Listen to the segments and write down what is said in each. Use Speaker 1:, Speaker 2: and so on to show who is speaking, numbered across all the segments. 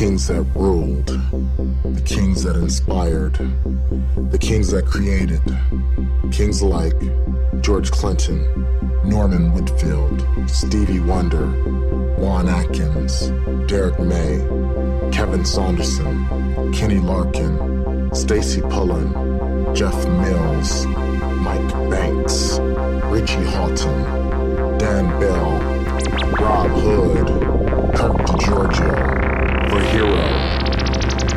Speaker 1: kings that ruled, the kings that inspired, the kings that created. Kings like George Clinton, Norman Whitfield, Stevie Wonder, Juan Atkins, Derrick May, Kevin Saunderson, Kenny Larkin, Stacey Pullen, Jeff Mills, Mike Banks, Richie Hawtin, Dan Bell, Rob Hood, Kirk Degiorgio, Verhero,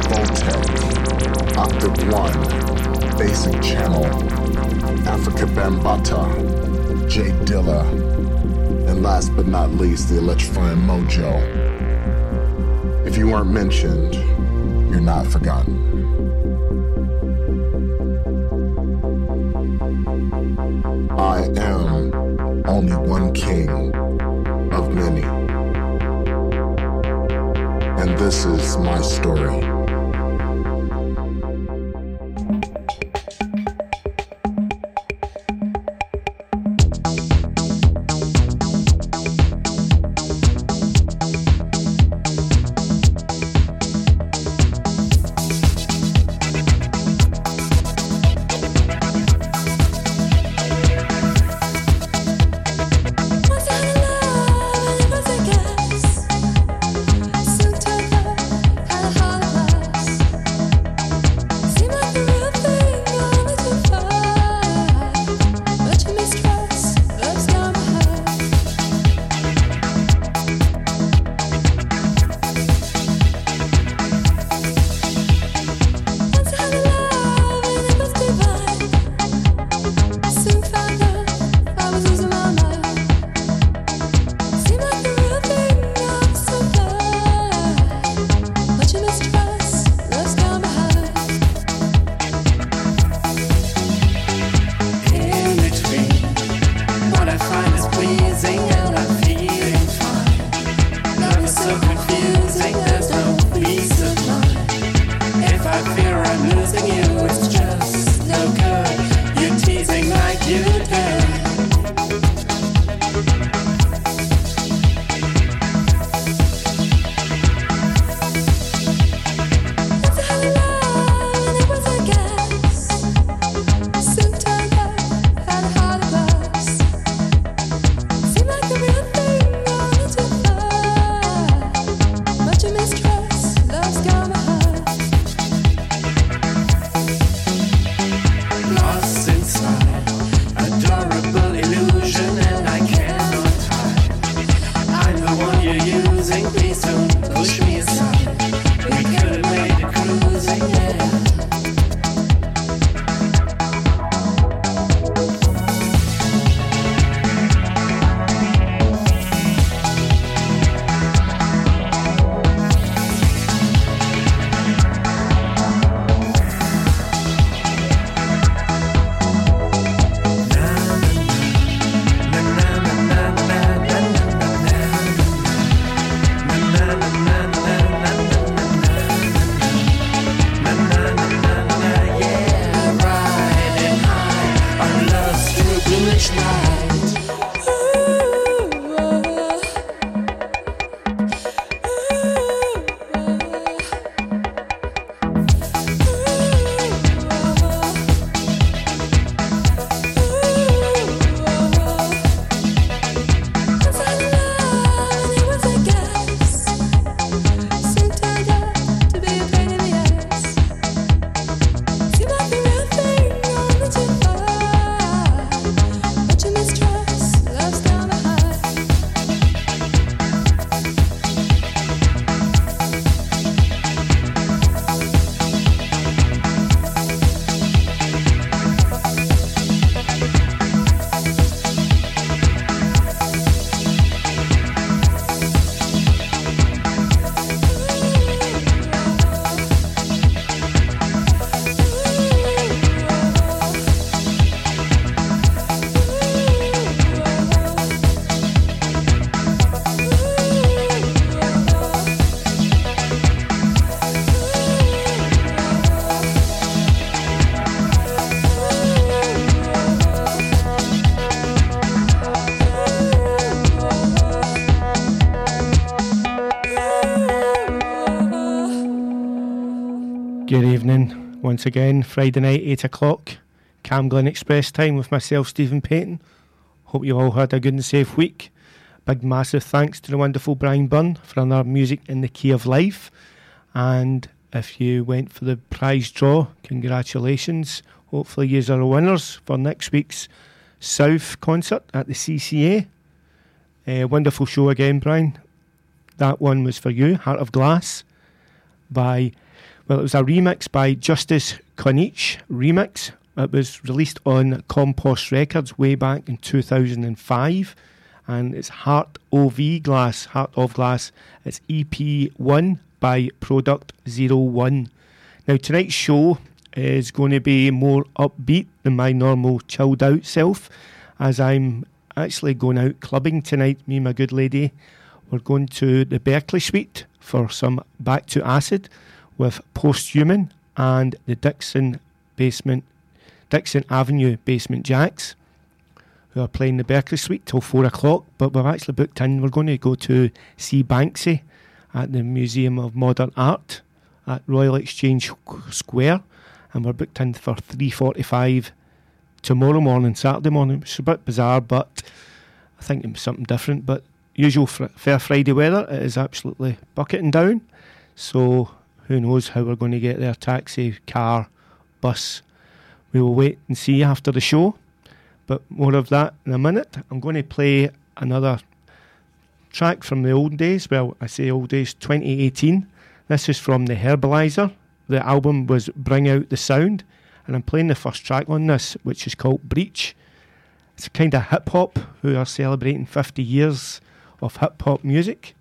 Speaker 1: Voltec, Octave One, Basic Channel, Afrika Bambaataa, J Dilla, and last but not least, the Electrifying Mojo. If you weren't mentioned, you're not forgotten. I am only one king of many. This is my story.
Speaker 2: Good evening. Once again, Friday night, 8 o'clock, CamGlen Express time with myself, Stephen Payton. Hope you all had a good and safe week. Big massive thanks to the wonderful Brian Byrne for another music in the key of life. And if you went for the prize draw, congratulations. Hopefully, you are the winners for next week's South concert at the CCA. A eh, wonderful show again, Brian. That one was for you, Heart of Glass, by well, it was a remix by Justus Köhncke remix. It was released on Compost Records way back in 2005, and it's Heart OV Glass, Heart of Glass. It's EP1 by Product 01. Now, tonight's show is going to be more upbeat than my normal chilled out self, as I'm actually going out clubbing tonight, me and my good lady. We're going to the Berkeley Suite for some Back to Acid with Posthuman and the Dixon Basement, Dixon Avenue Basement Jams, who are playing the Berkeley Suite till four o'clock. But we've actually booked in. We're going to go to see Banksy at the Museum of Modern Art at Royal Exchange Square, and we're booked in for three forty-five tomorrow morning, Saturday morning. It's a bit bizarre, but I think it's something different. But usual fr- fair Friday weather, it is absolutely bucketing down. So who knows how we're going to get there? Taxi, car, bus. We will wait and see after the show. But more of that in a minute. I'm going to play another track from the old days. Well, I say old days, 2018. This is from the Herbaliser. The album was Bring Out the Sound, and I'm playing the first track on this, which is called Breach. It's kind of hip hop who are celebrating 50 years of hip hop music.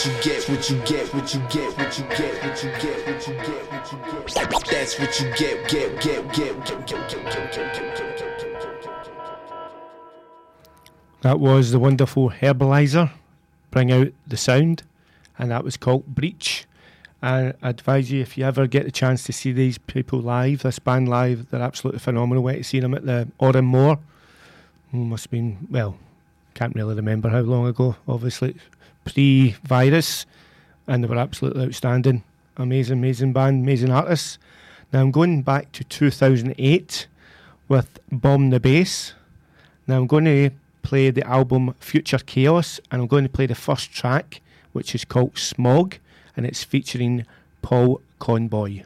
Speaker 3: What you get, what you get, what you get, what you get, what you get, what you get, what you get. That's what you get, get, get, get.
Speaker 2: That was the wonderful Herbaliser, Bring Out the Sound, and that was called Breach. And I advise you if you ever get the chance to see these people live, this band live, they're absolutely phenomenal. Went to see them at the Oran Mor. Must have been, well, can't really remember how long ago, obviously, pre virus, and they were absolutely outstanding. Amazing, amazing band, amazing artists. Now I'm going back to 2008 with Bomb the Bass. Now I'm going to play the album Future Chaos, and I'm going to play the first track, which is called Smog and it's featuring Paul Conboy.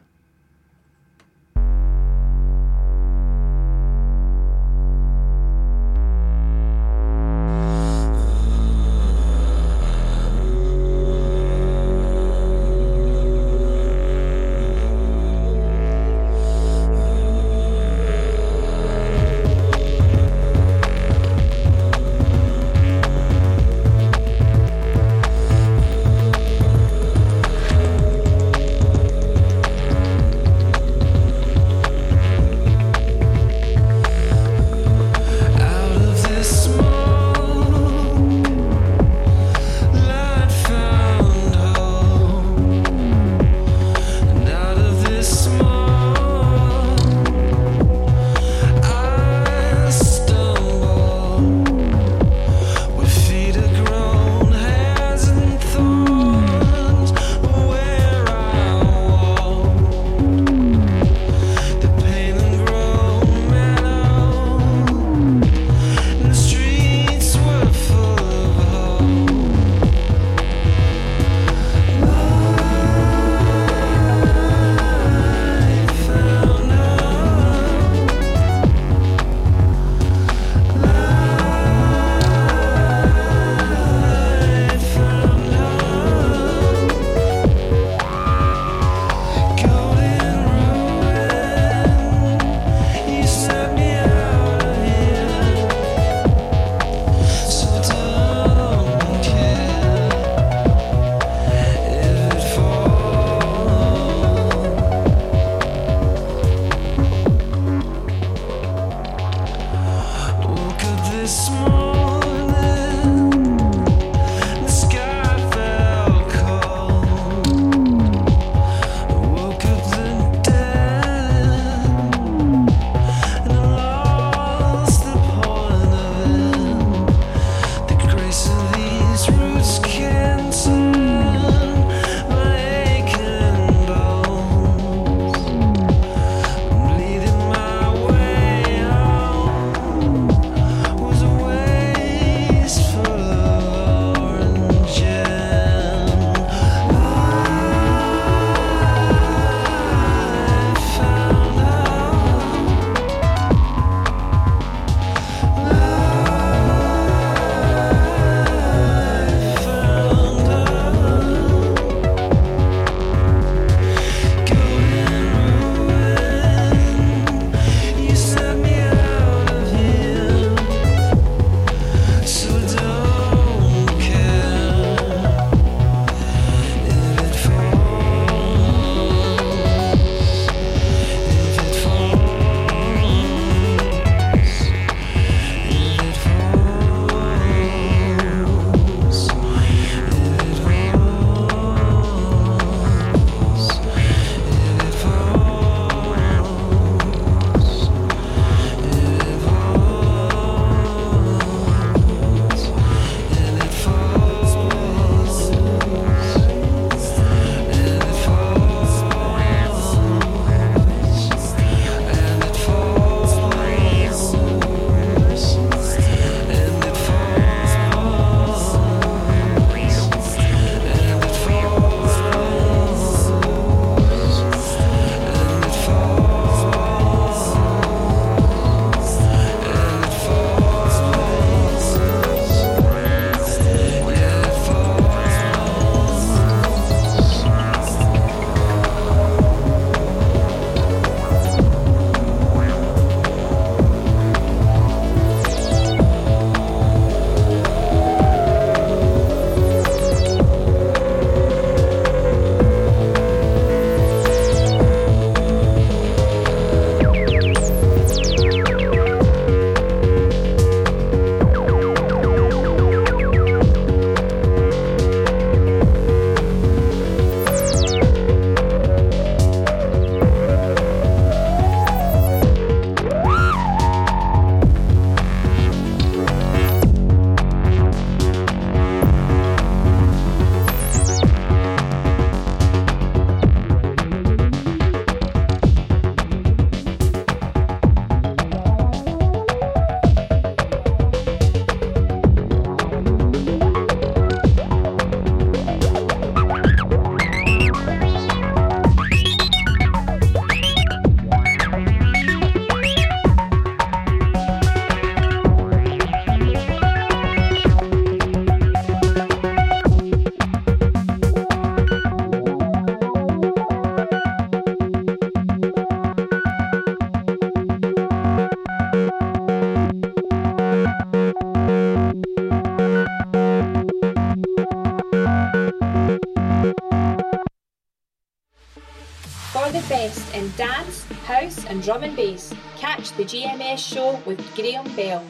Speaker 4: Drum and bass. Catch the GMS show with Graham Bell.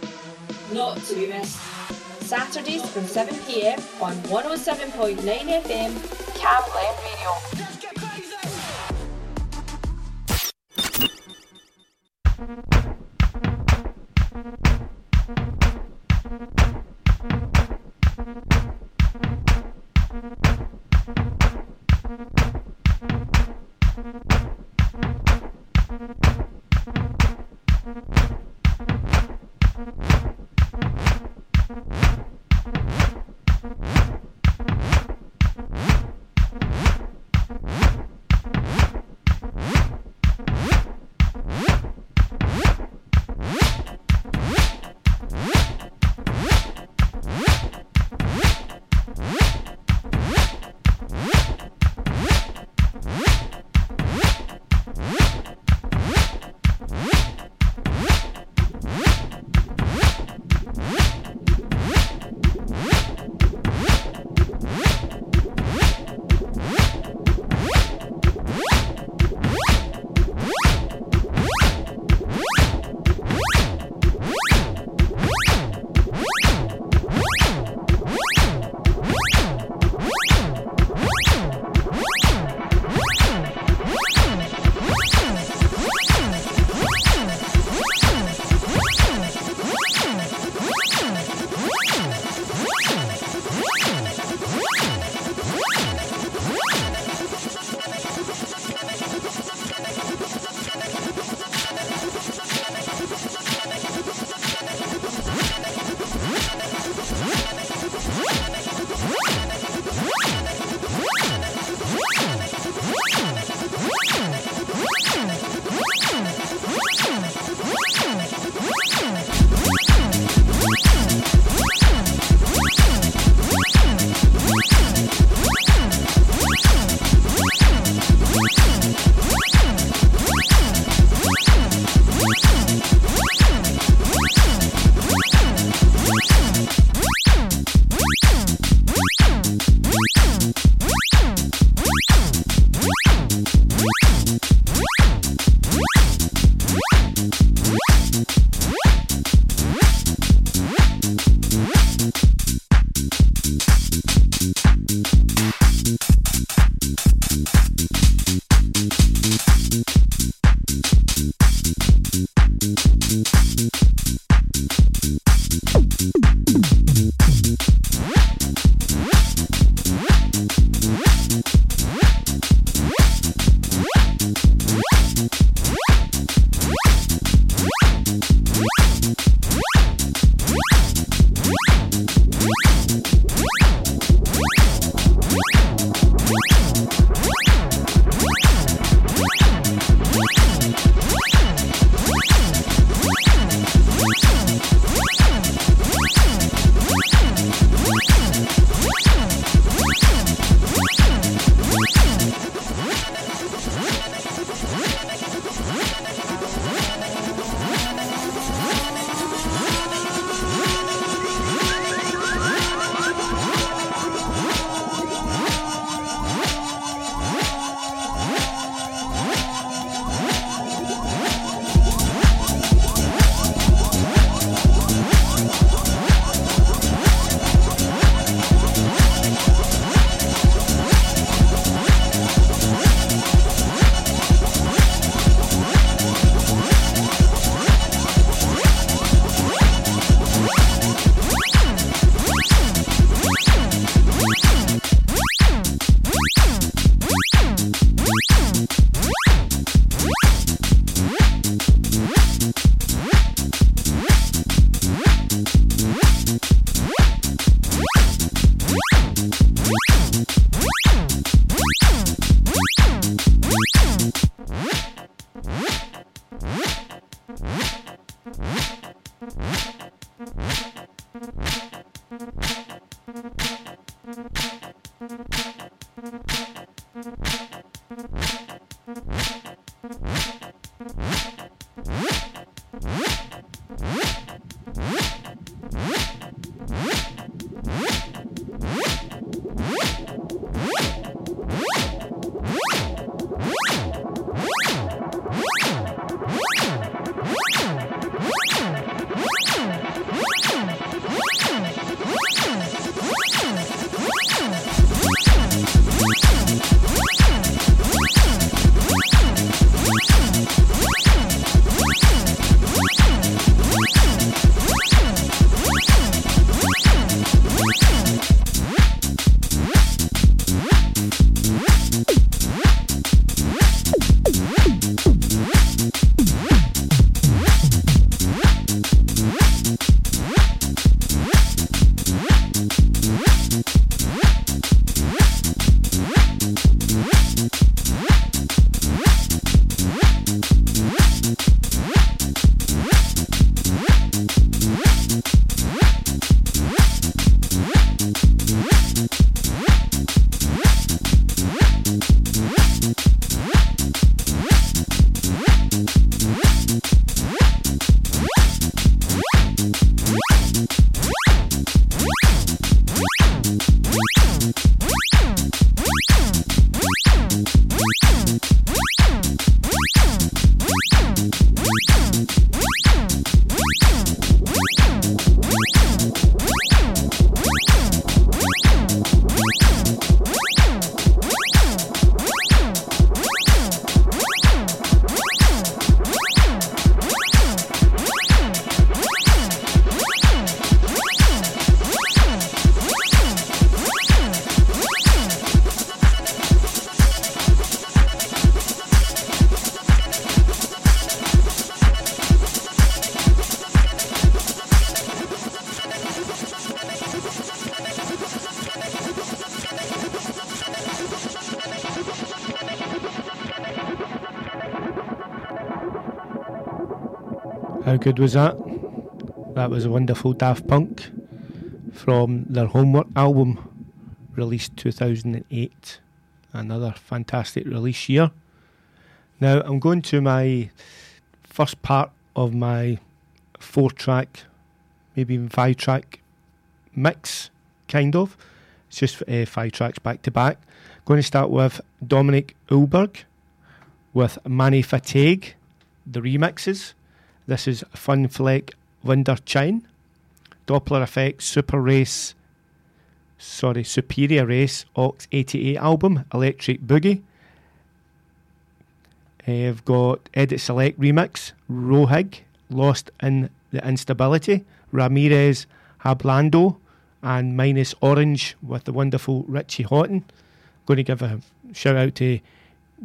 Speaker 4: Not to be missed. Saturdays from 7pm on 107.9 FM, Cam Glen Radio.
Speaker 2: Good was that? That was a wonderful Daft Punk from their Homework album, released 2008. Another fantastic release year. Now I'm going to my first part of my four track, maybe even five track mix, kind of. It's just uh, five tracks back to back. Going to start with Dominik Eulberg with Manny Fatigue, the remixes. This is Fun Fleck Wunderchain, Dopplereffekt Super Race, sorry, Superior Race Ox 88 album, Electric Boogie. I've got Edit Select Remix, Rohig, Lost in the Instability, Ramirez Hablando, and Minus Orange with the wonderful Richie Hawtin. Going to give a shout out to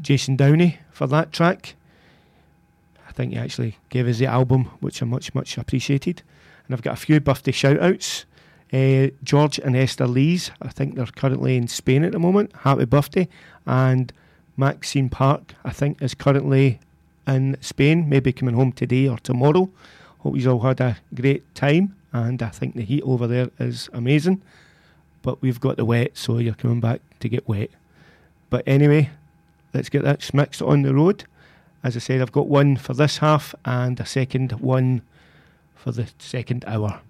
Speaker 2: Jason Downey for that track. Think he actually gave us the album, which I much, much appreciated. And I've got a few birthday shout outs. Uh, George and Esther Lees, I think they're currently in Spain at the moment. Happy birthday. And Maxine Park, I think, is currently in Spain, maybe coming home today or tomorrow. Hope you've all had a great time. And I think the heat over there is amazing. But we've got the wet, so you're coming back to get wet. But anyway, let's get that mixed on the road. As I said, I've got one for this half and a second one for the second hour.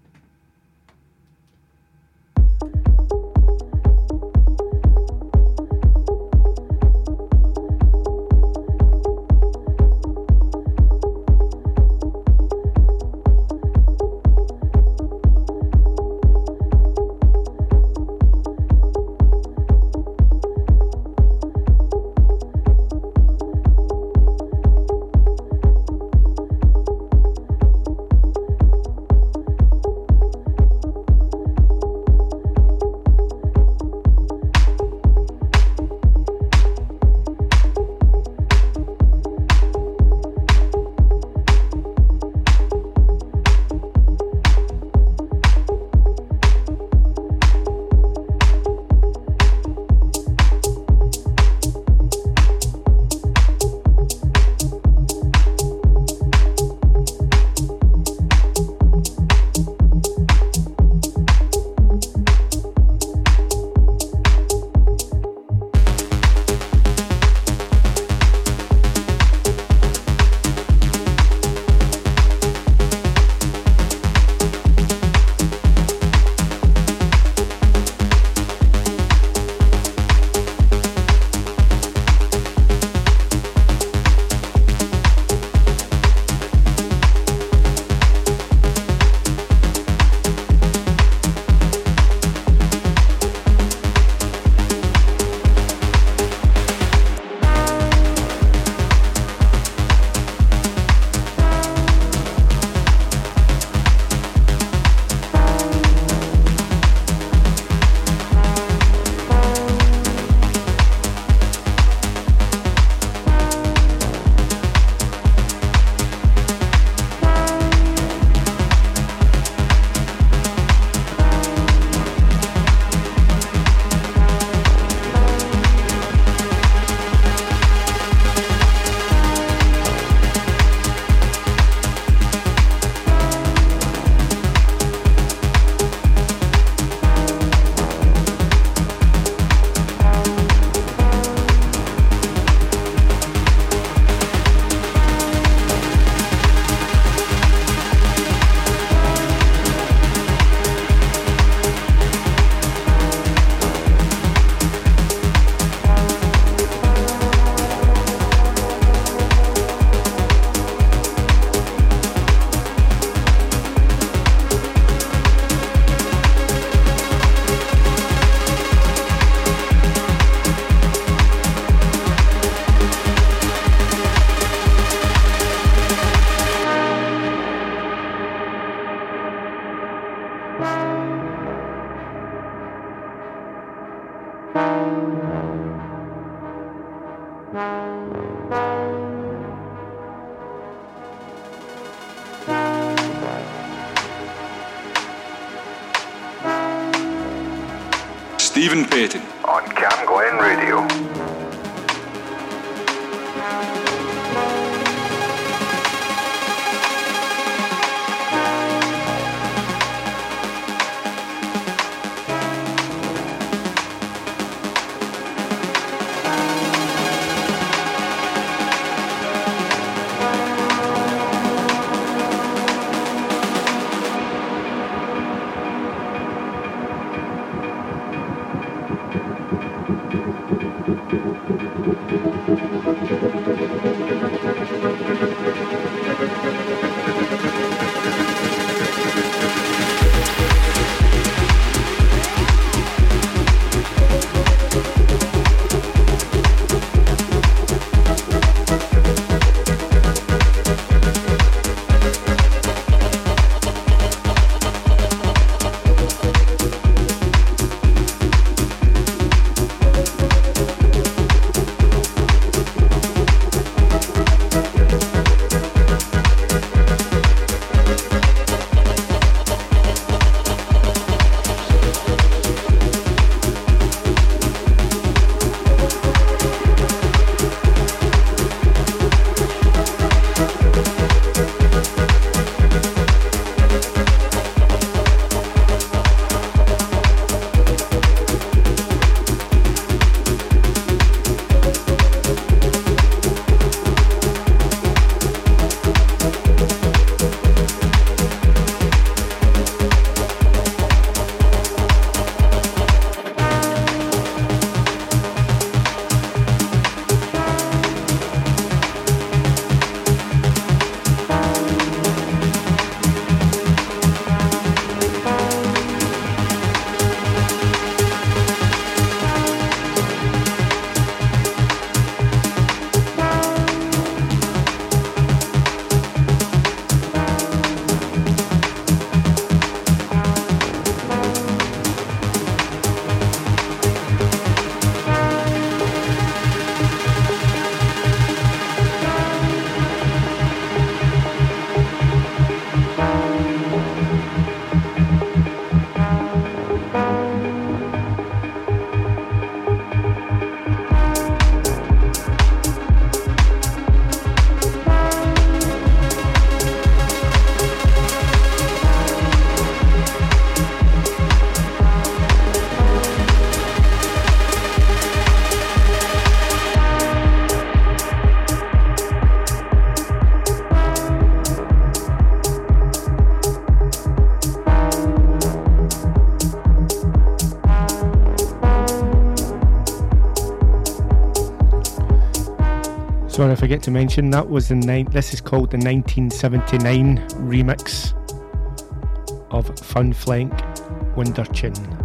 Speaker 2: Sorry, I forget to mention that was the nine. This is called the 1979 remix of Fun Flank Wunderchin.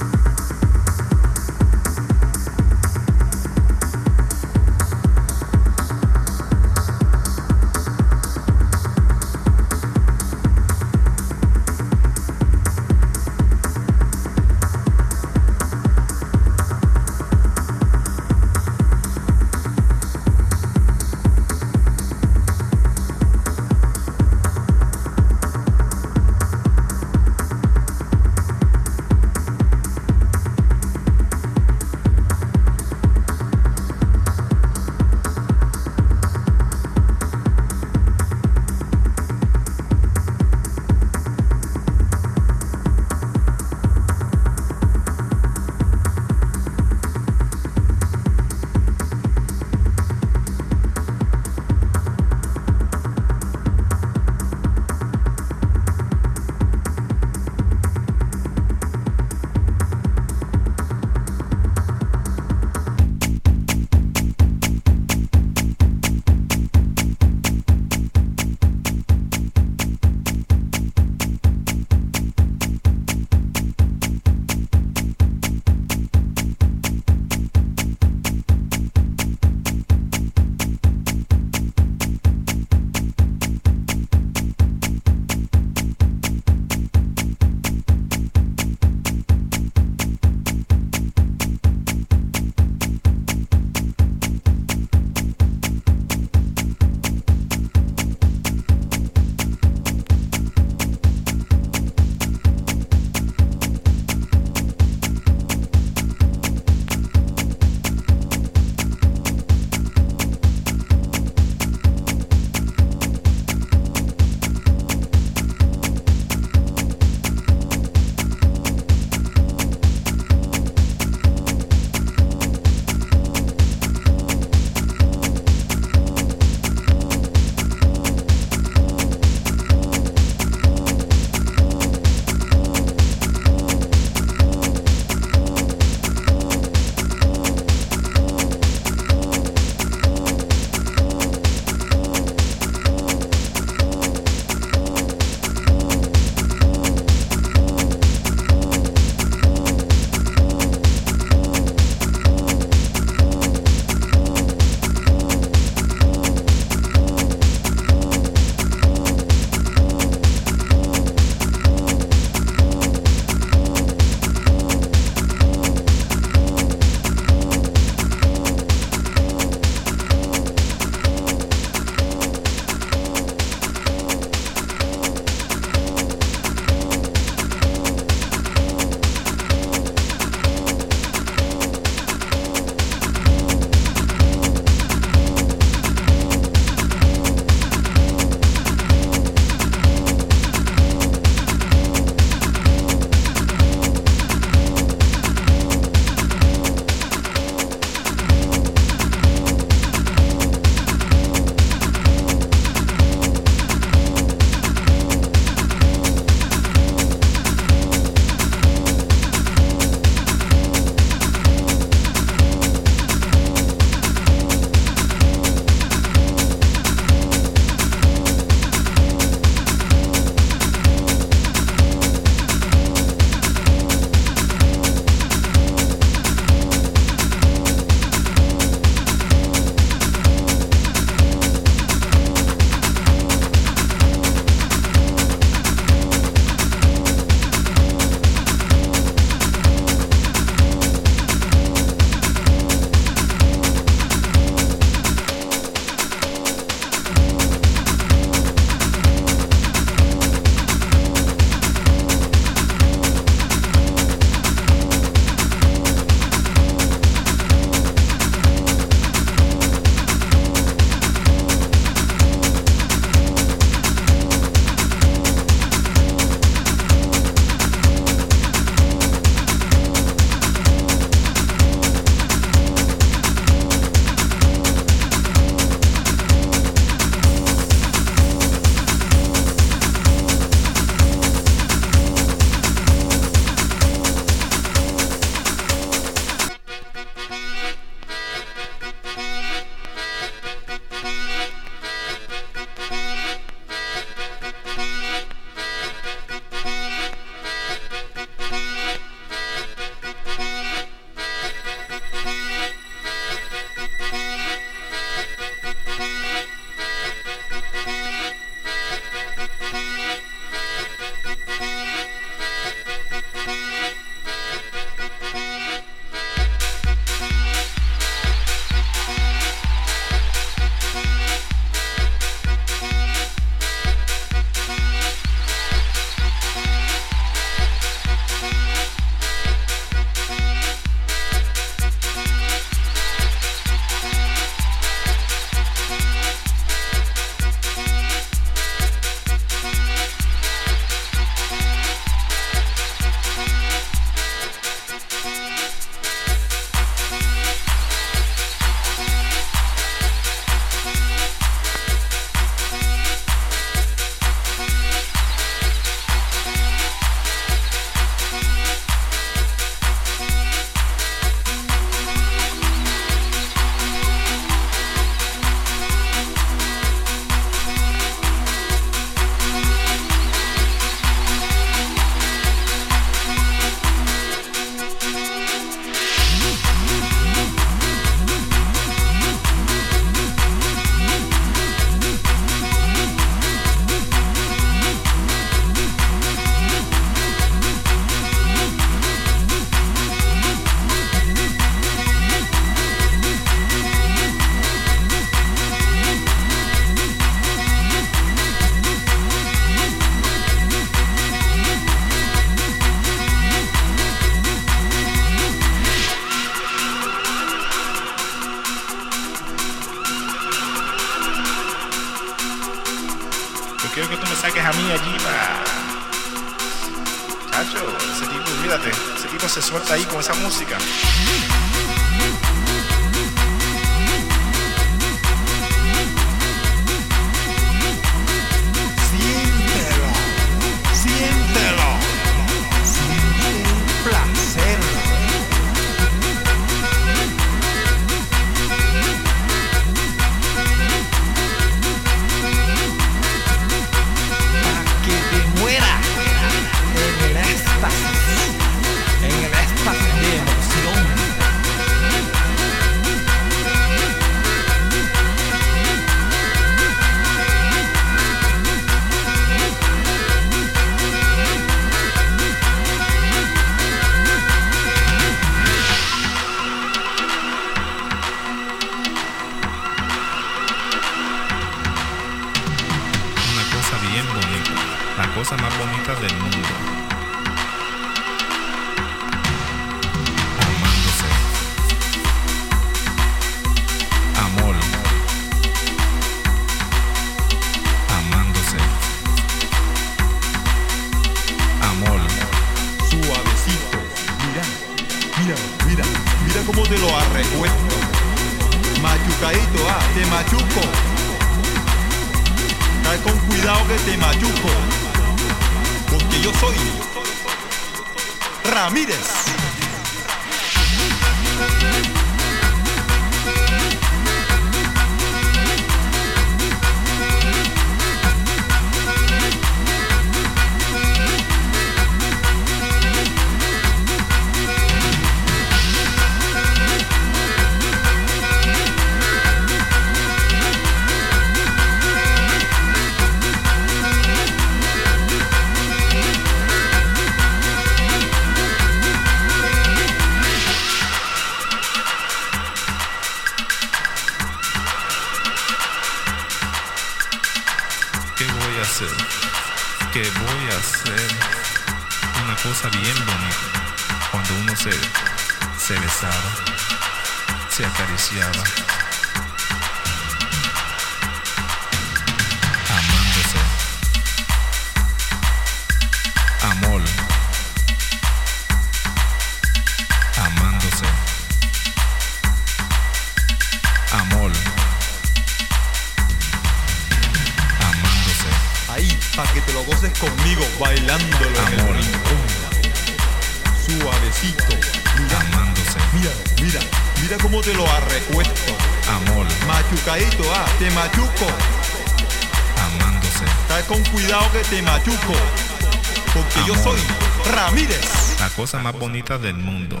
Speaker 5: Más bonita del mundo.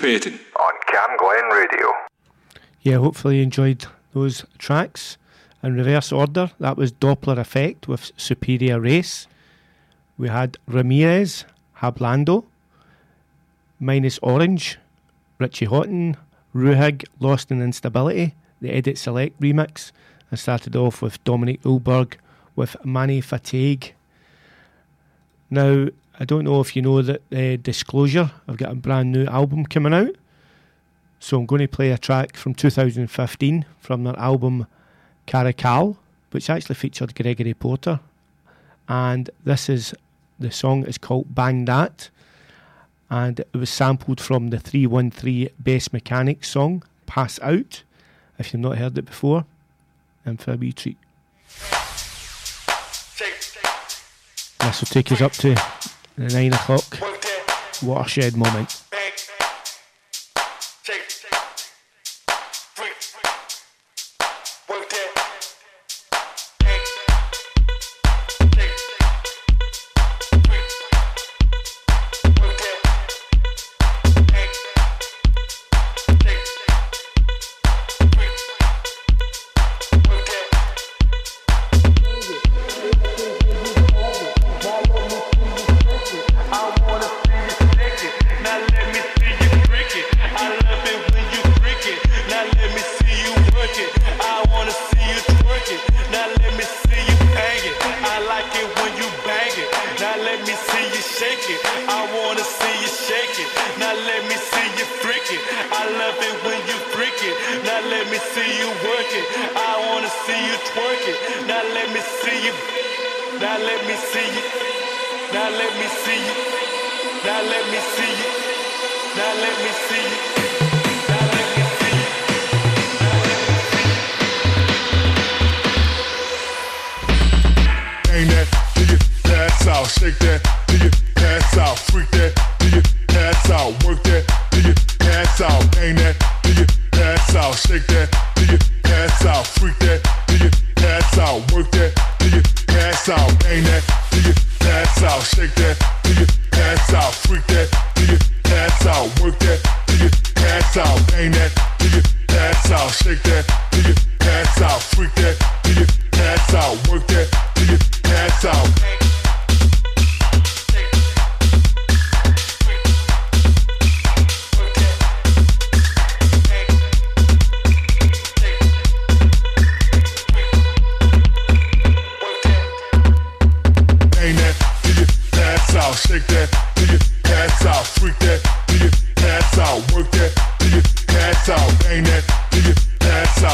Speaker 6: Stephen Payton.
Speaker 7: On CamGlen Radio.
Speaker 2: Yeah, hopefully you enjoyed those tracks. In reverse order, that was Dopplereffekt with Superior Race. We had Ramirez, Hablando, Minus Orange, Richie Hawtin, Ruhig, Lost in Instability, the Edit Select remix. I started off with Dominik Eulberg with Mani Fatigue. Now, I don't know if you know that uh, Disclosure, I've got a brand new album coming out. So I'm going to play a track from 2015 from their album Caracal, which actually featured Gregory Porter. And this is the song is called Bang That. And it was sampled from the 313 Bass Mechanics song Pass Out. If you've not heard it before, and for a wee treat. This will take us up to the 9 o'clock. Watershed moment.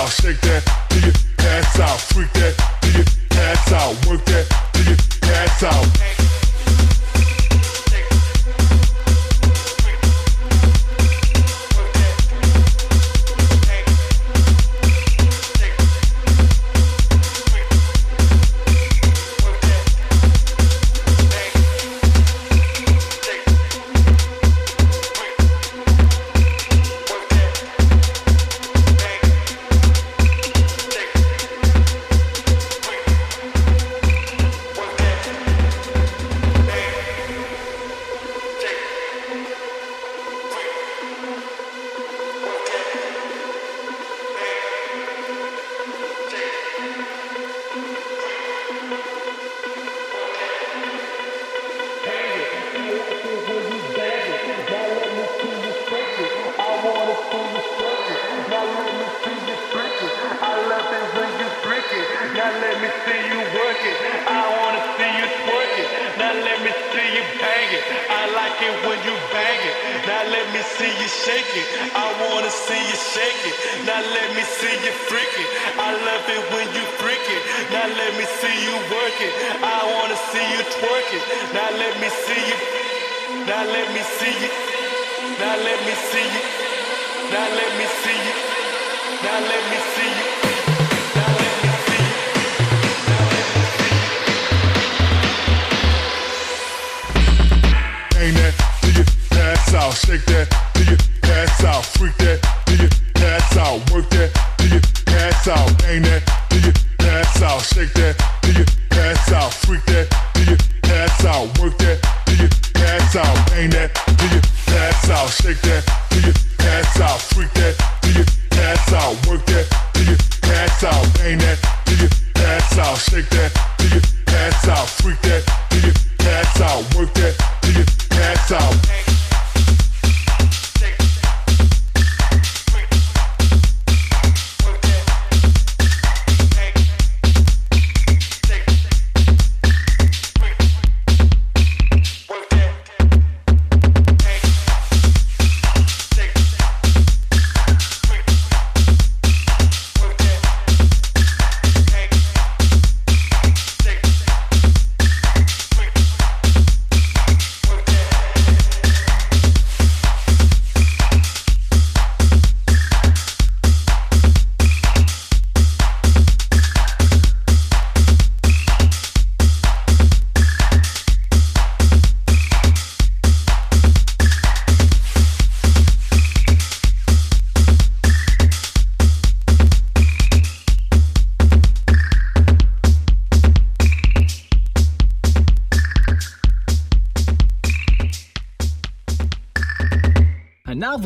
Speaker 8: Shake that,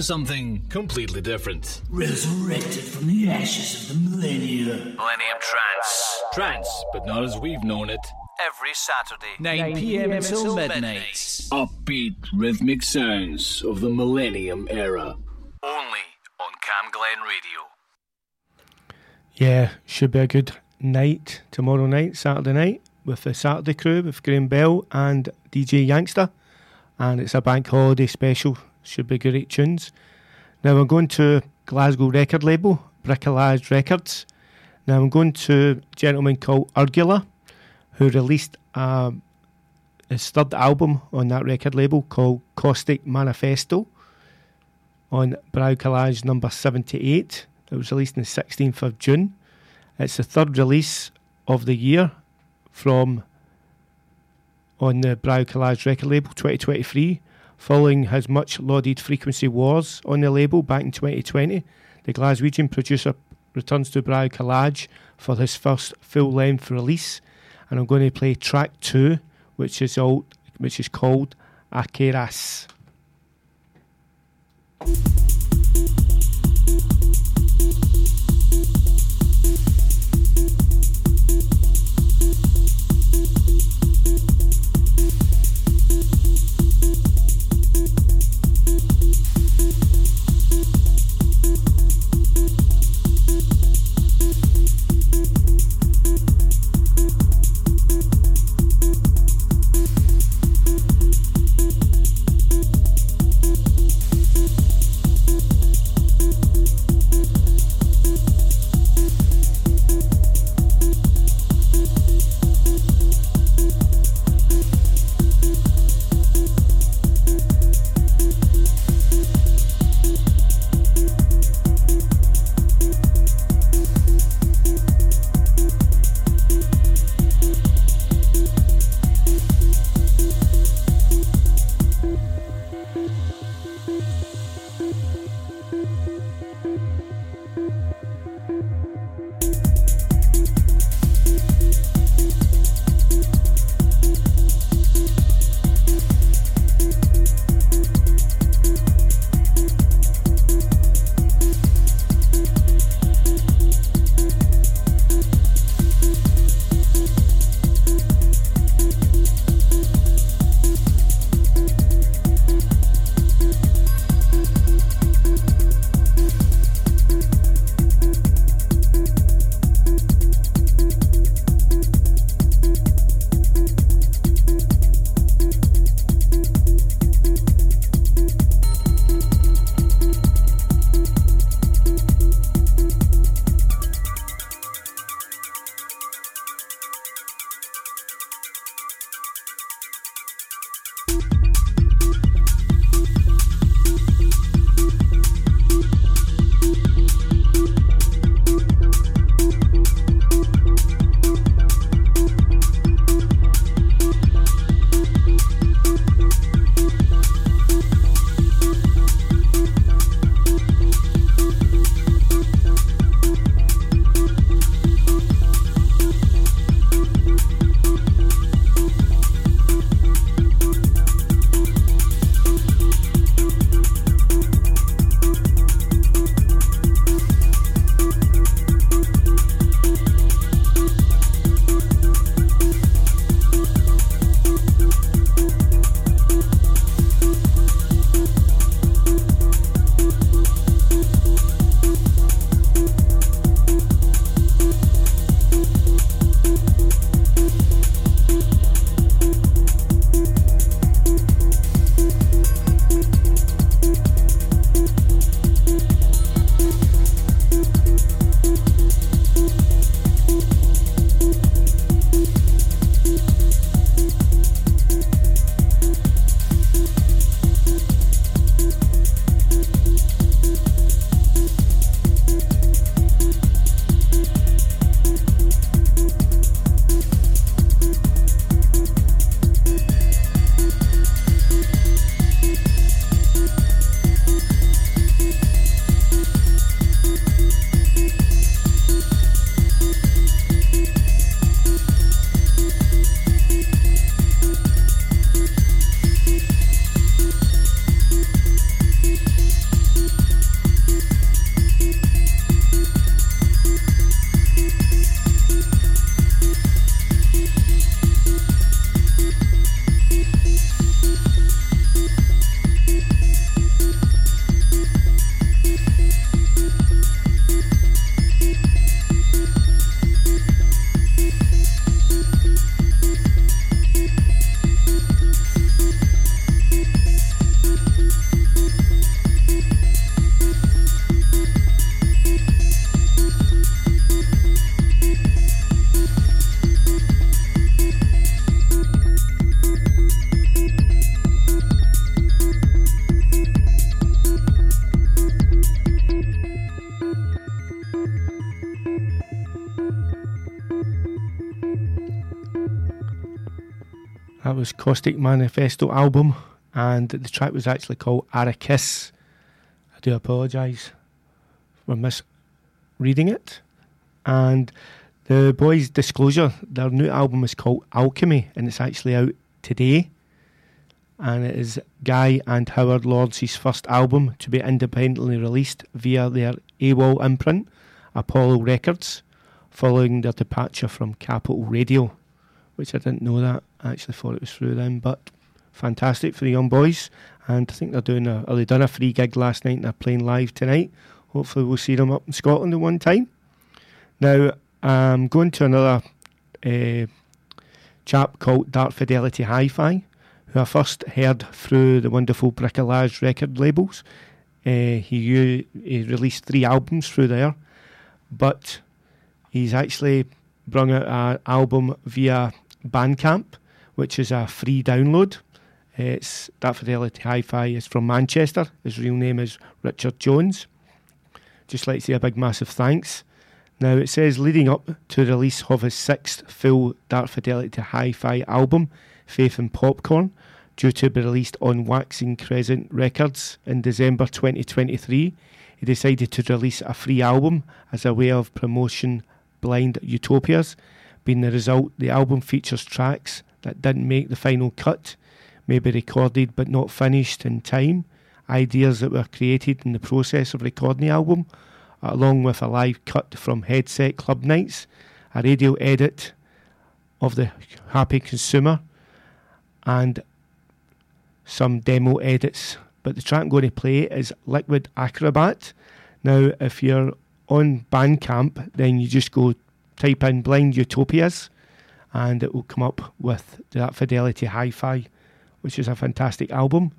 Speaker 9: for something completely different.
Speaker 10: Resurrected from the ashes of the millennium.
Speaker 9: Millennium Trance. Trance, but not as we've known it.
Speaker 11: Every Saturday,
Speaker 9: 9, p.m. until midnight. Upbeat rhythmic sounds of the Millennium era.
Speaker 11: Only on CamGlen Radio.
Speaker 2: Yeah, should be a good night tomorrow night, Saturday night, with the Saturday crew with Graham Bell and DJ Youngster. And it's a bank holiday special should be great tunes. Now I'm going to Glasgow record label, Bricolage Records. Now I'm going to a gentleman called Urgula, who released uh, his third album on that record label called Caustic Manifesto on Bricolage number 78. It was released on the 16th of June. It's the third release of the year from on the Bricolage record label 2023 Following his much lauded Frequency Wars on the label back in 2020, the Glaswegian producer returns to Bricolage for his first full length release, and I'm going to play track two, which is, all, which is called Akeras. Manifesto album, and the track was actually called Arrakis. I do apologise for misreading it. And the boys' disclosure, their new album is called Alchemy, and it's actually out today. And it is Guy and Howard Lords' first album to be independently released via their AWOL imprint, Apollo Records, following their departure from Capital Radio, which I didn't know that. I actually thought it was through them, but fantastic for the young boys. And I think they're doing a, or they done a free gig last night and they're playing live tonight. Hopefully, we'll see them up in Scotland at one time. Now, I'm going to another uh, chap called Dark Fidelity Hi Fi, who I first heard through the wonderful Bricolage record labels. Uh, he, he released three albums through there, but he's actually brought out an album via Bandcamp, which is a free download. It's Dark Fidelity Hi-Fi is from Manchester. His real name is Richard Jones. Just like to say a big massive thanks. Now it says leading up to the release of his sixth full Dark Fidelity Hi-Fi album, Faith and Popcorn, due to be released on Waxing Crescent Records in December 2023, he decided to release a free album as a way of promotion Blind Utopias. Being the result, the album features tracks that didn't make the final cut, maybe recorded but not finished in time, ideas that were created in the process of recording the album, along with a live cut from Headset Club Nights, a radio edit of The Happy Consumer, and some demo edits. But the track I'm going to play is Liquid Acrobat. Now, if you're on Bandcamp, then you just go type in Blind Utopias and it will come up with that Fidelity Hi Fi, which is a fantastic album,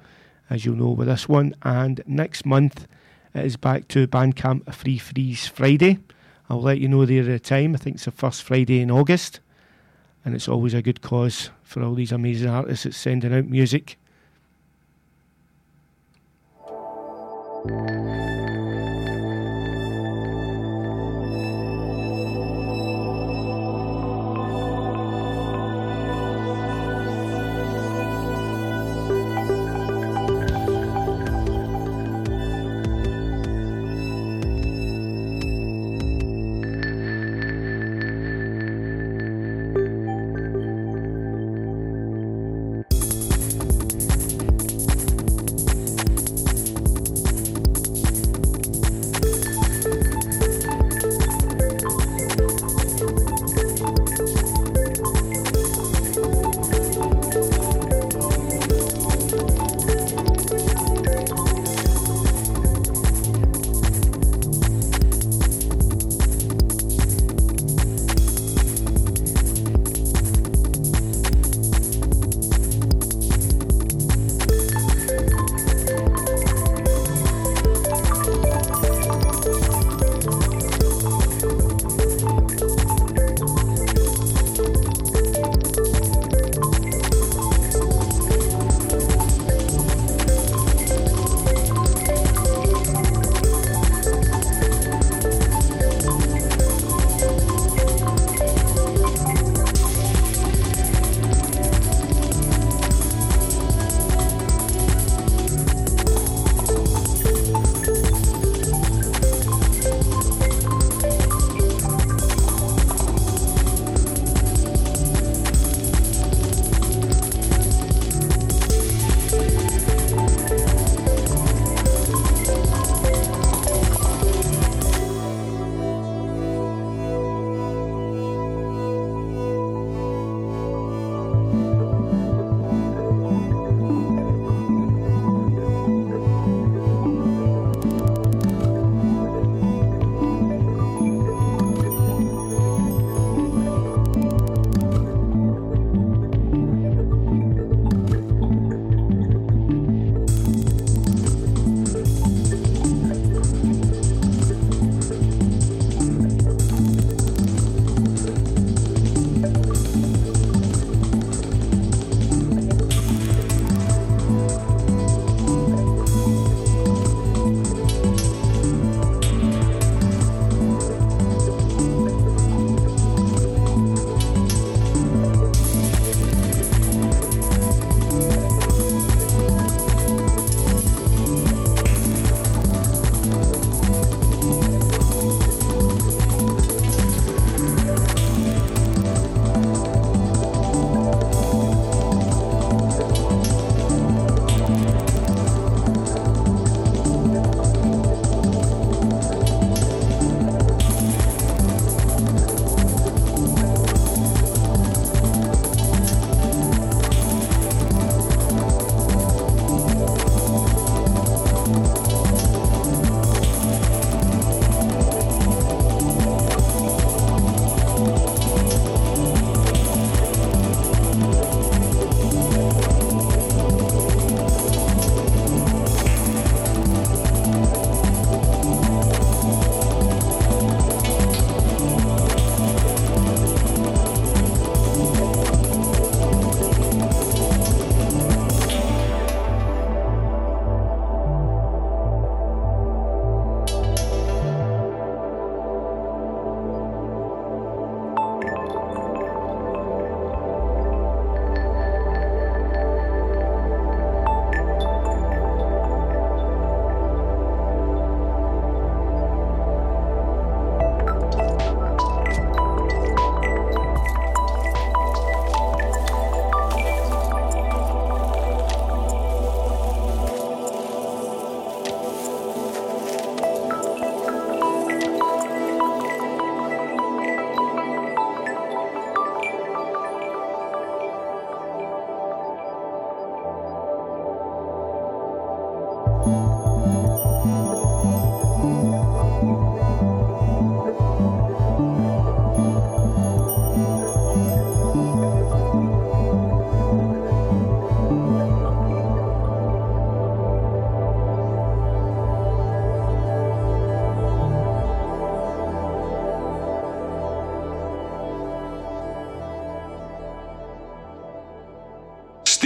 Speaker 2: as you'll know with this one. And next month it is back to Bandcamp Free Freeze Friday. I'll let you know the time. I think it's the first Friday in August. And it's always a good cause for all these amazing artists that's sending out music.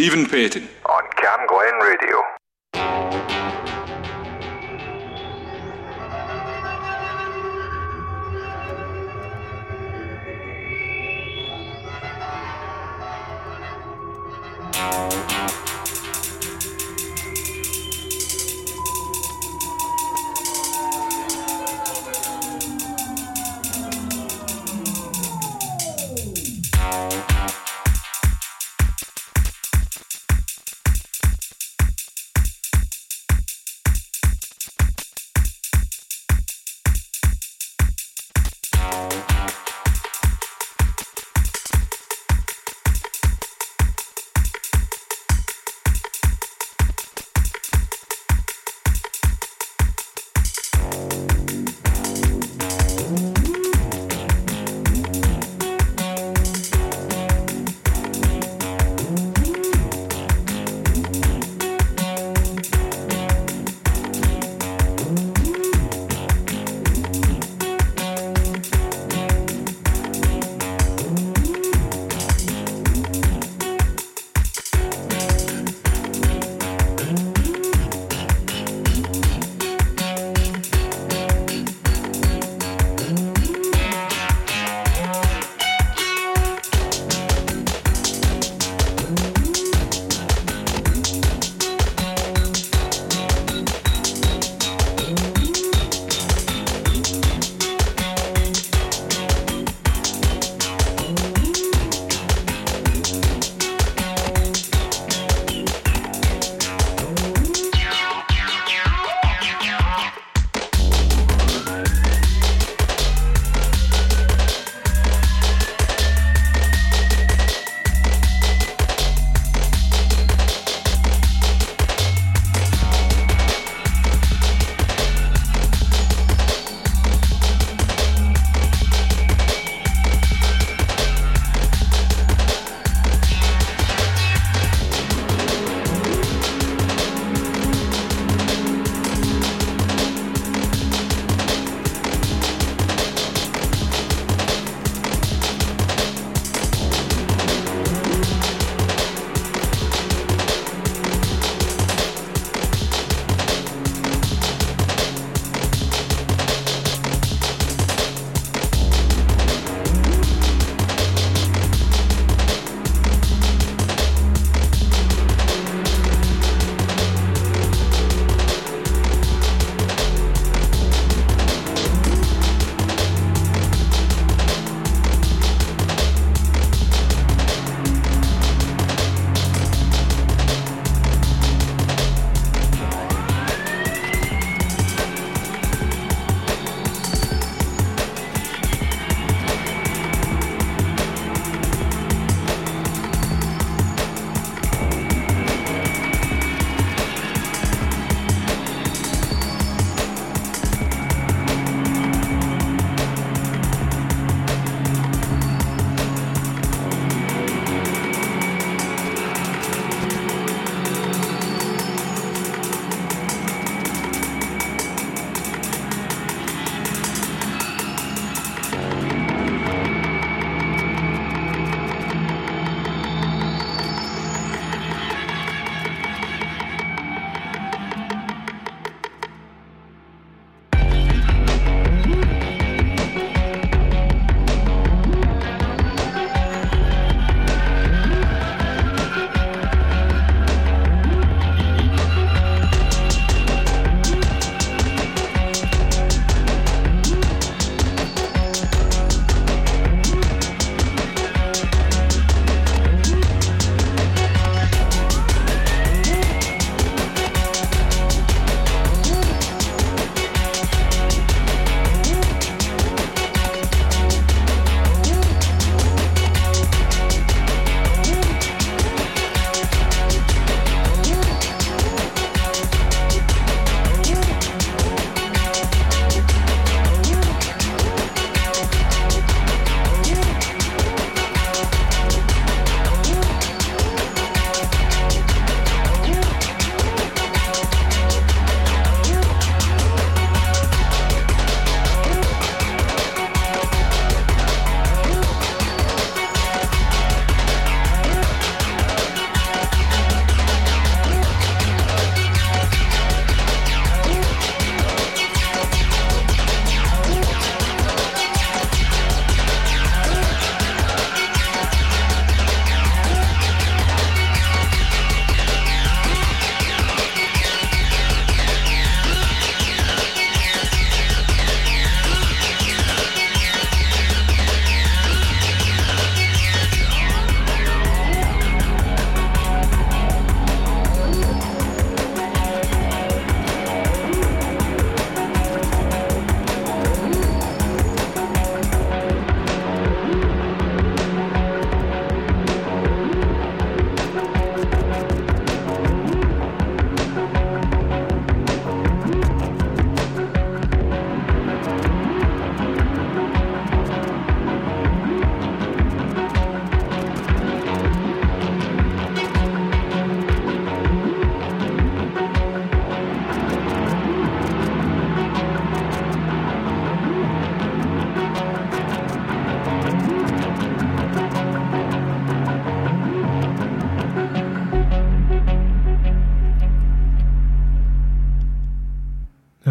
Speaker 12: Stephen Payton.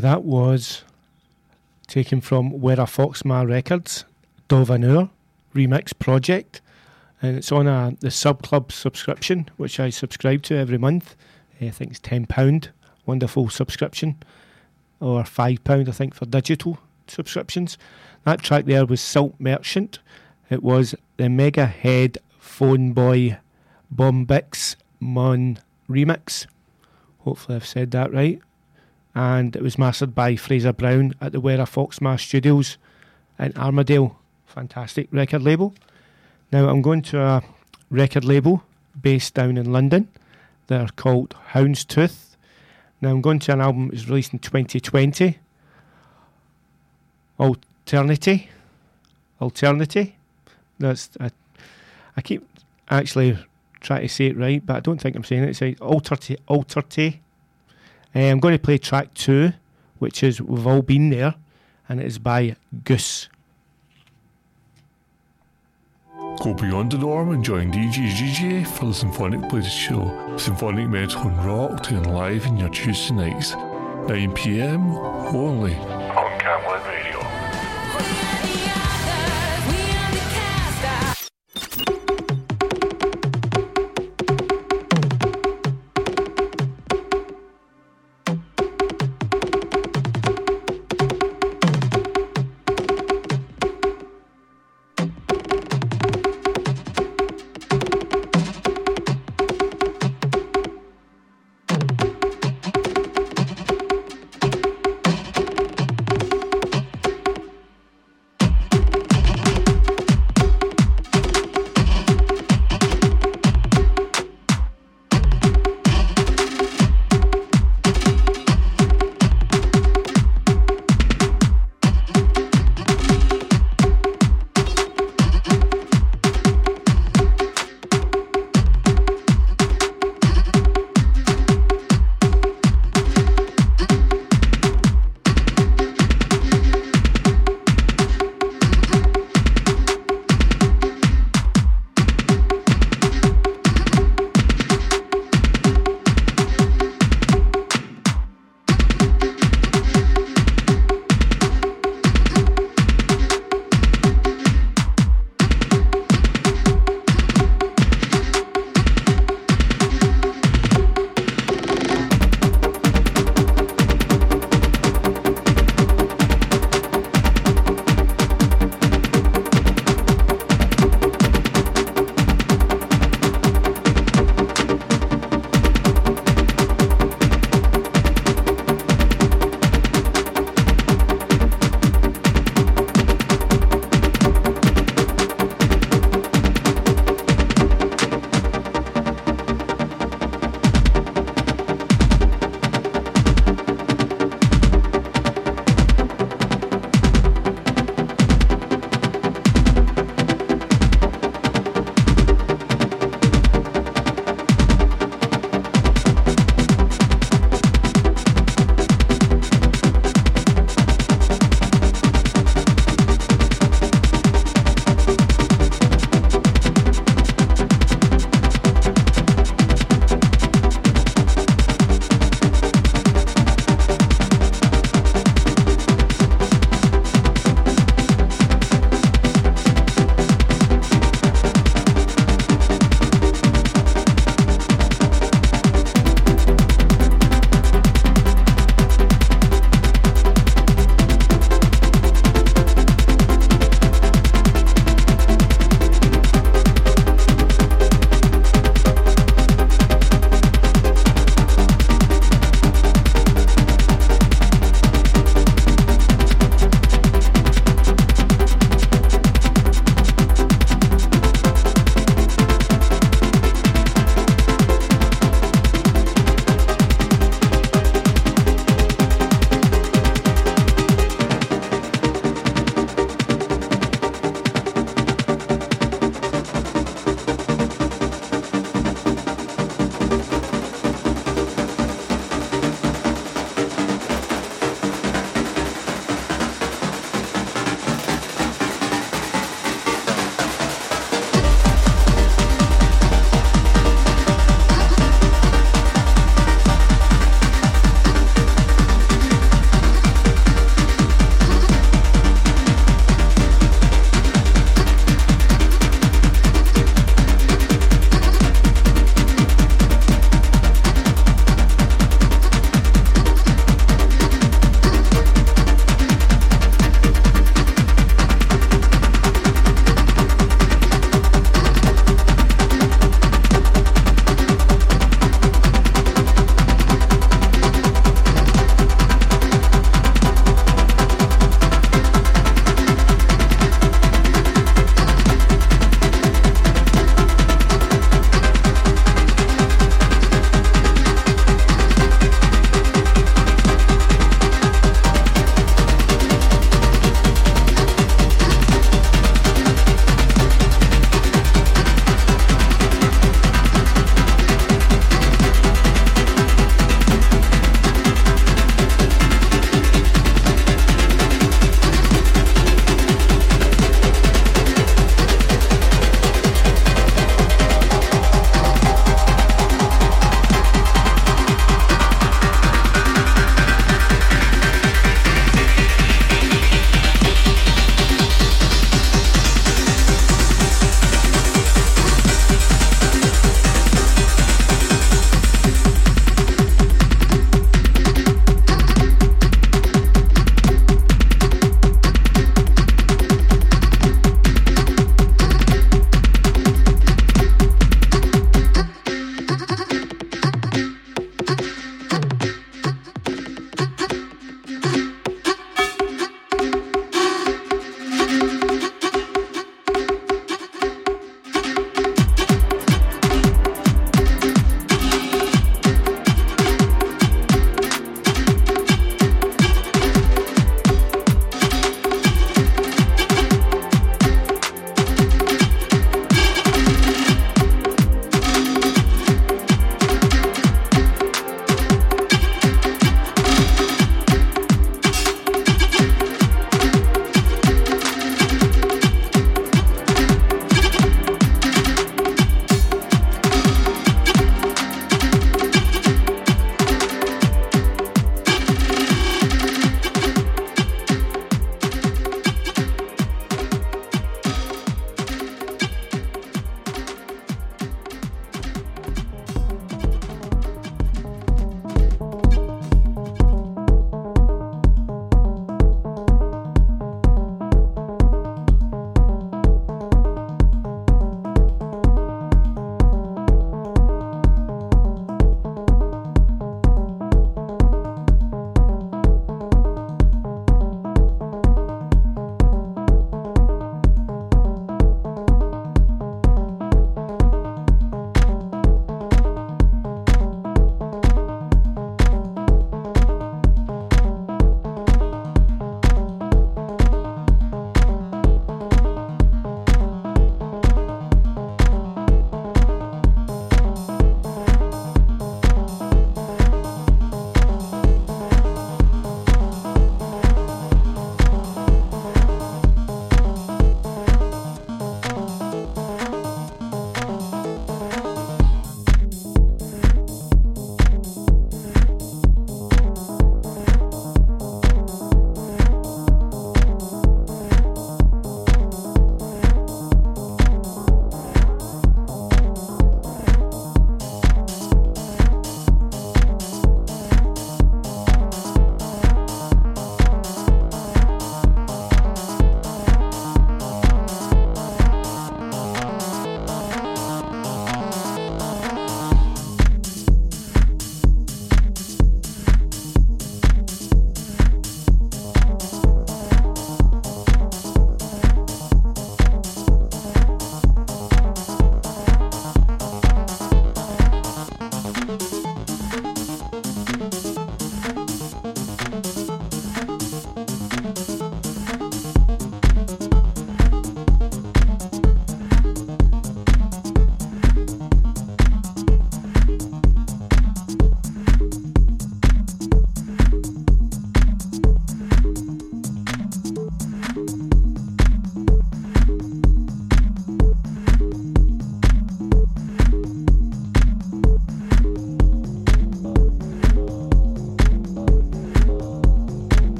Speaker 2: That was taken from Werra Foxma Records, Dovanur remix project, and it's on a the sub club subscription, which I subscribe to every month. Eh, I think it's ten pound, wonderful subscription, or five pound I think for digital subscriptions. That track there was Salt Merchant. It was the Mega Head Phone Boy Bombix Mon remix. Hopefully I've said that right. And it was mastered by Fraser Brown at the Werra Foxma Studios in Armadale. Fantastic record label. Now I'm going to a record label based down in London. They're called Houndstooth. Now I'm going to an album that was released in 2020. Alternity. Alternity. That's I, I keep actually trying to say it right, but I don't think I'm saying it. It's like Alterty. Alterty. Uh, I'm going to play track two, which is We've All Been There, and it is by Goose.
Speaker 12: Go beyond the norm and join DJ for the Symphonic Blues Show. Symphonic Metal and Rock to live in your Tuesday nights, 9pm only on CamGlen Radio.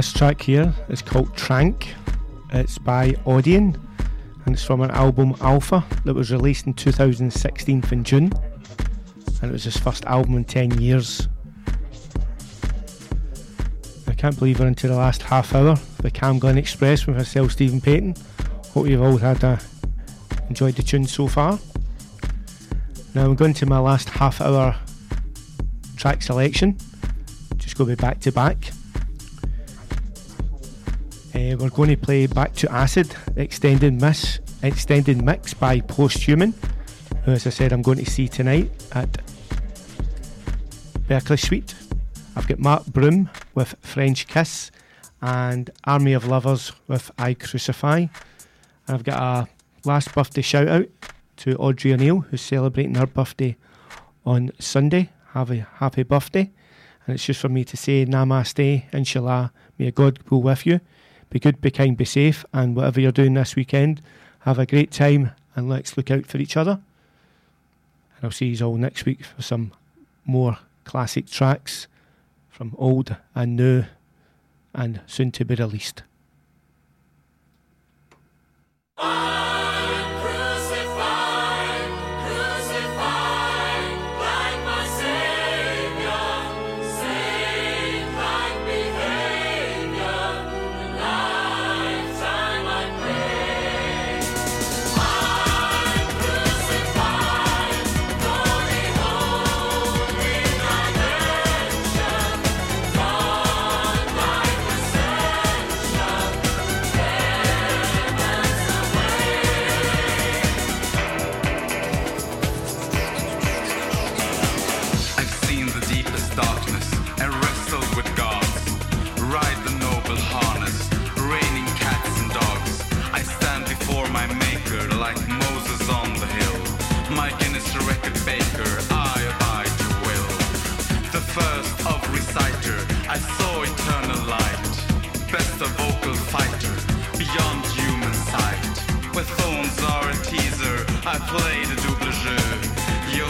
Speaker 2: This track here is called Trank. It's by Audion and it's from an album Alpha that was released in 2016 in June. And it was his first album in 10 years. I can't believe we're into the last half hour of the CamGlen Express with myself, Stephen Payton. Hope you've all had a, enjoyed the tune so far. Now I'm going to my last half hour track selection. Just go be back to back. Uh, we're going to play Back to Acid extended mix, extended mix by Posthuman, who, as I said, I'm going to see tonight at Berkeley Suite. I've got Mark Broom with French Kiss and Army of Lovers with I Crucify. And I've got a last birthday shout out to Audrey O'Neill, who's celebrating her birthday on Sunday. Have a happy birthday. And it's just for me to say Namaste, Inshallah, may God go with you. Be good, be kind, be safe, and whatever you're doing this weekend, have a great time and let's look out for each other. And I'll see you all next week for some more classic tracks from old and new and soon to be released.
Speaker 8: Where thorns are a teaser, I play the double jeu. Yo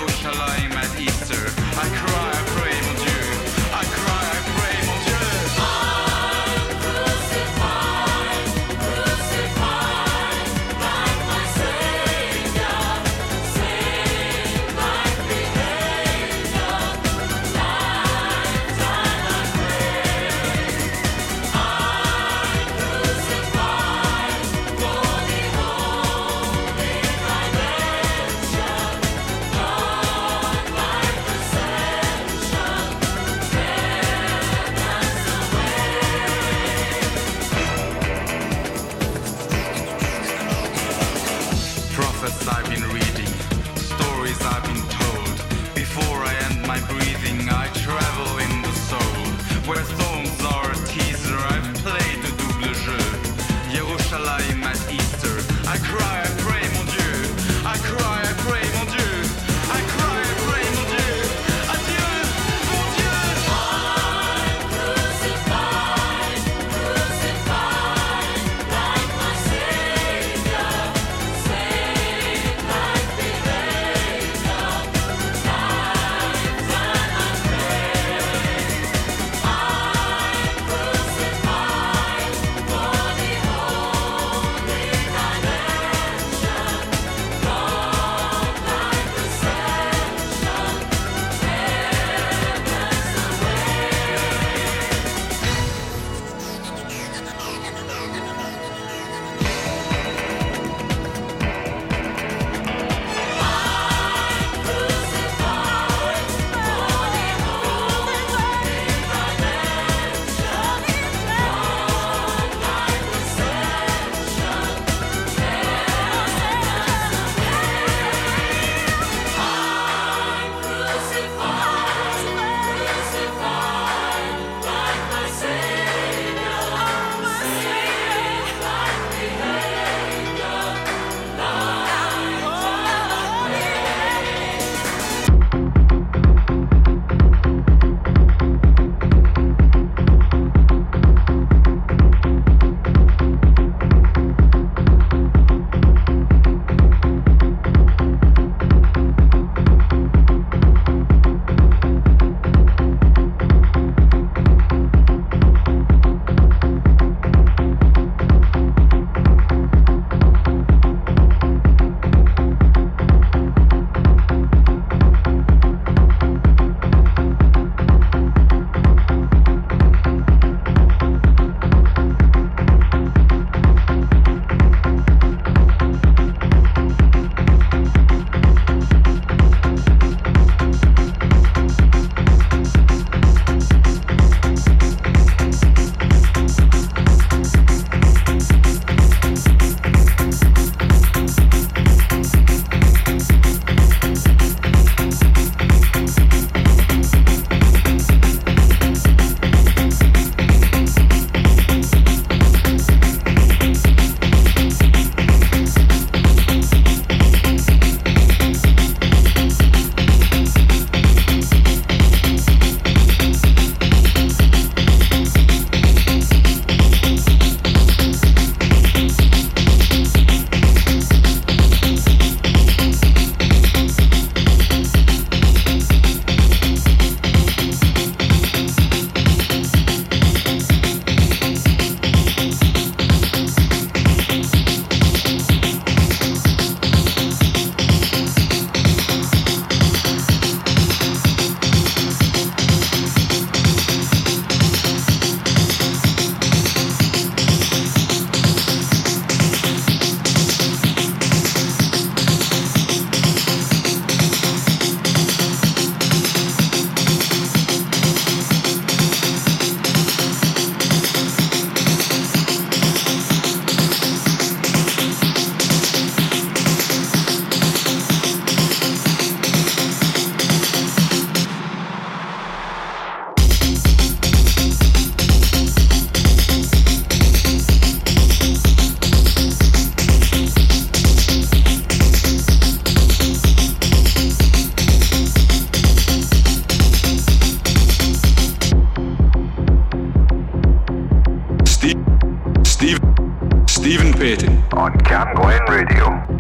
Speaker 13: Radio.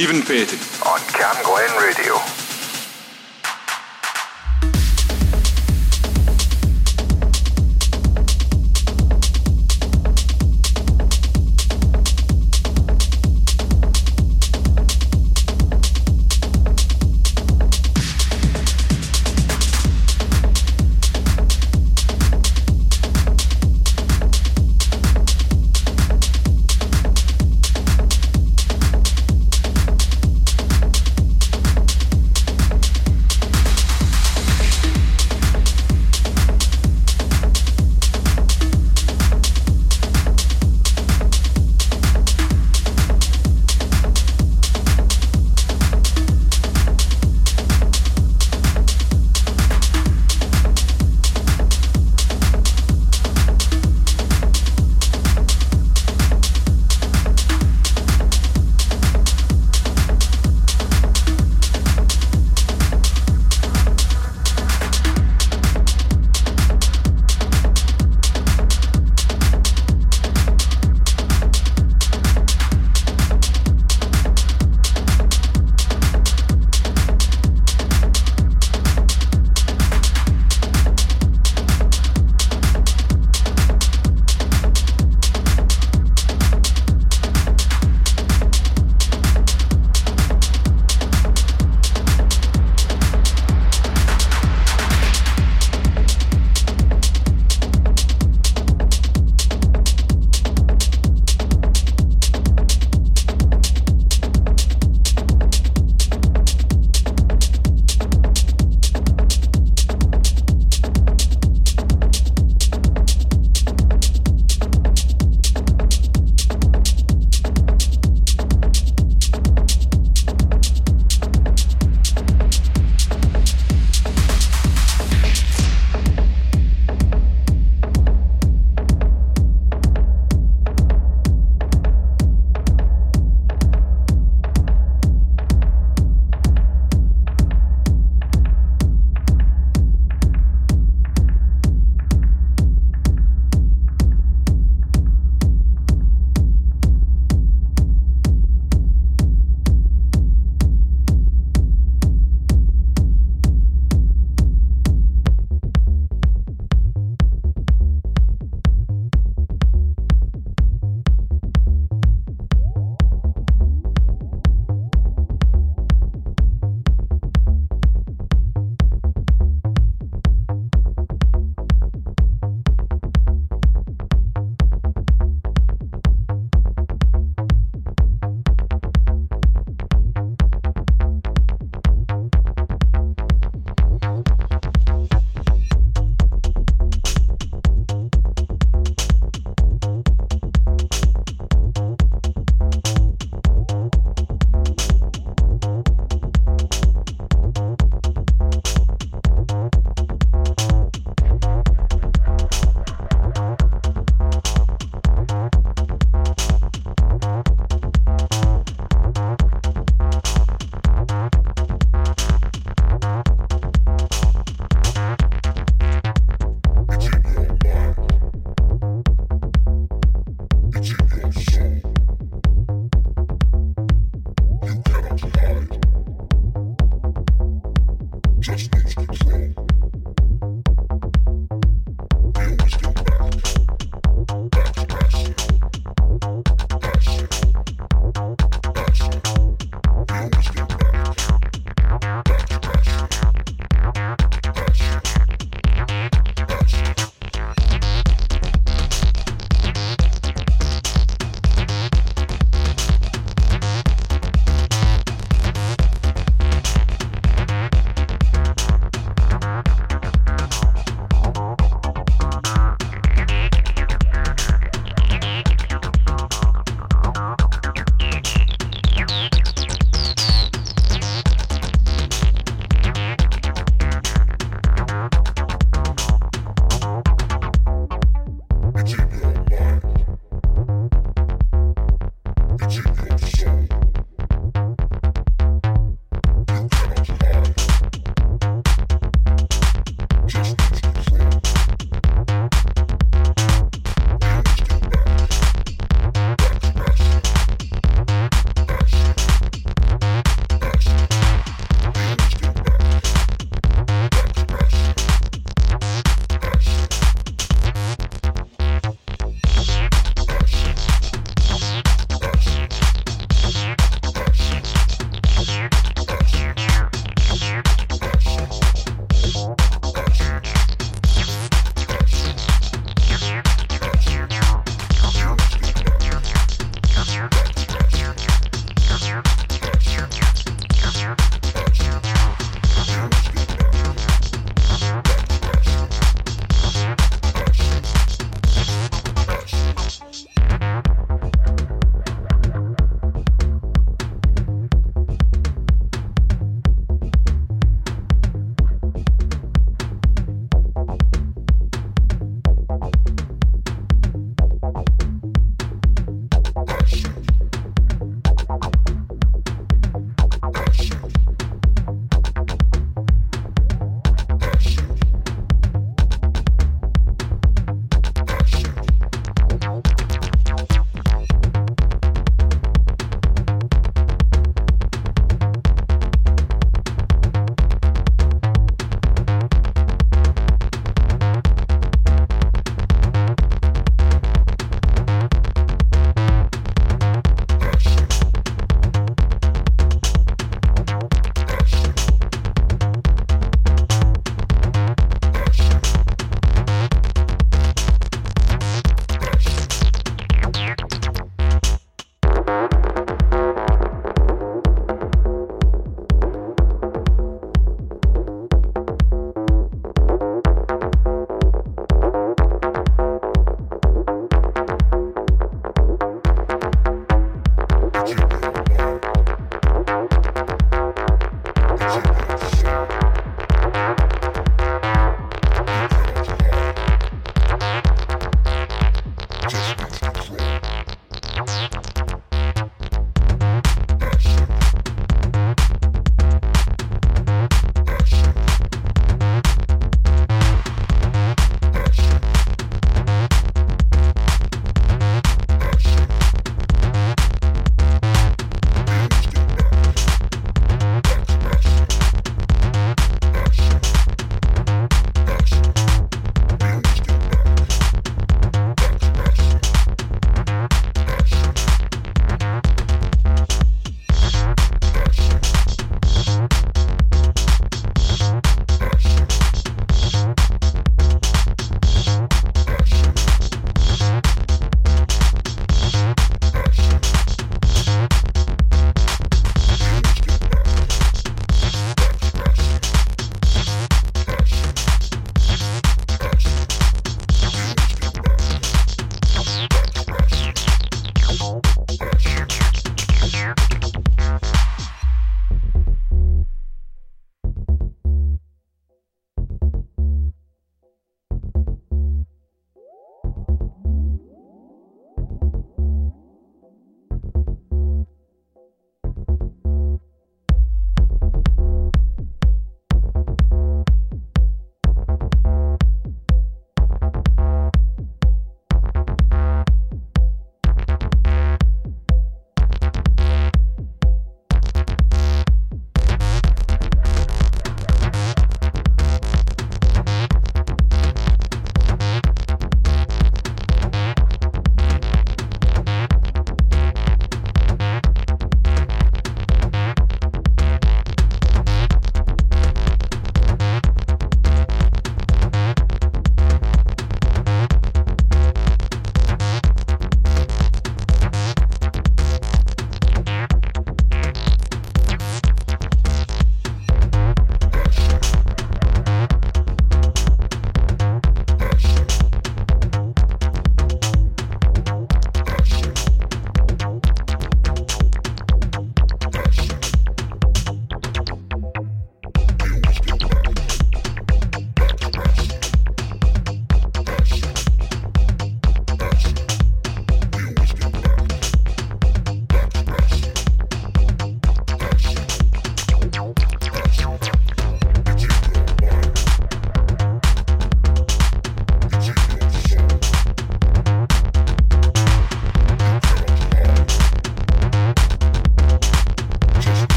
Speaker 14: Stephen Payton.
Speaker 5: On CamGlen Radio.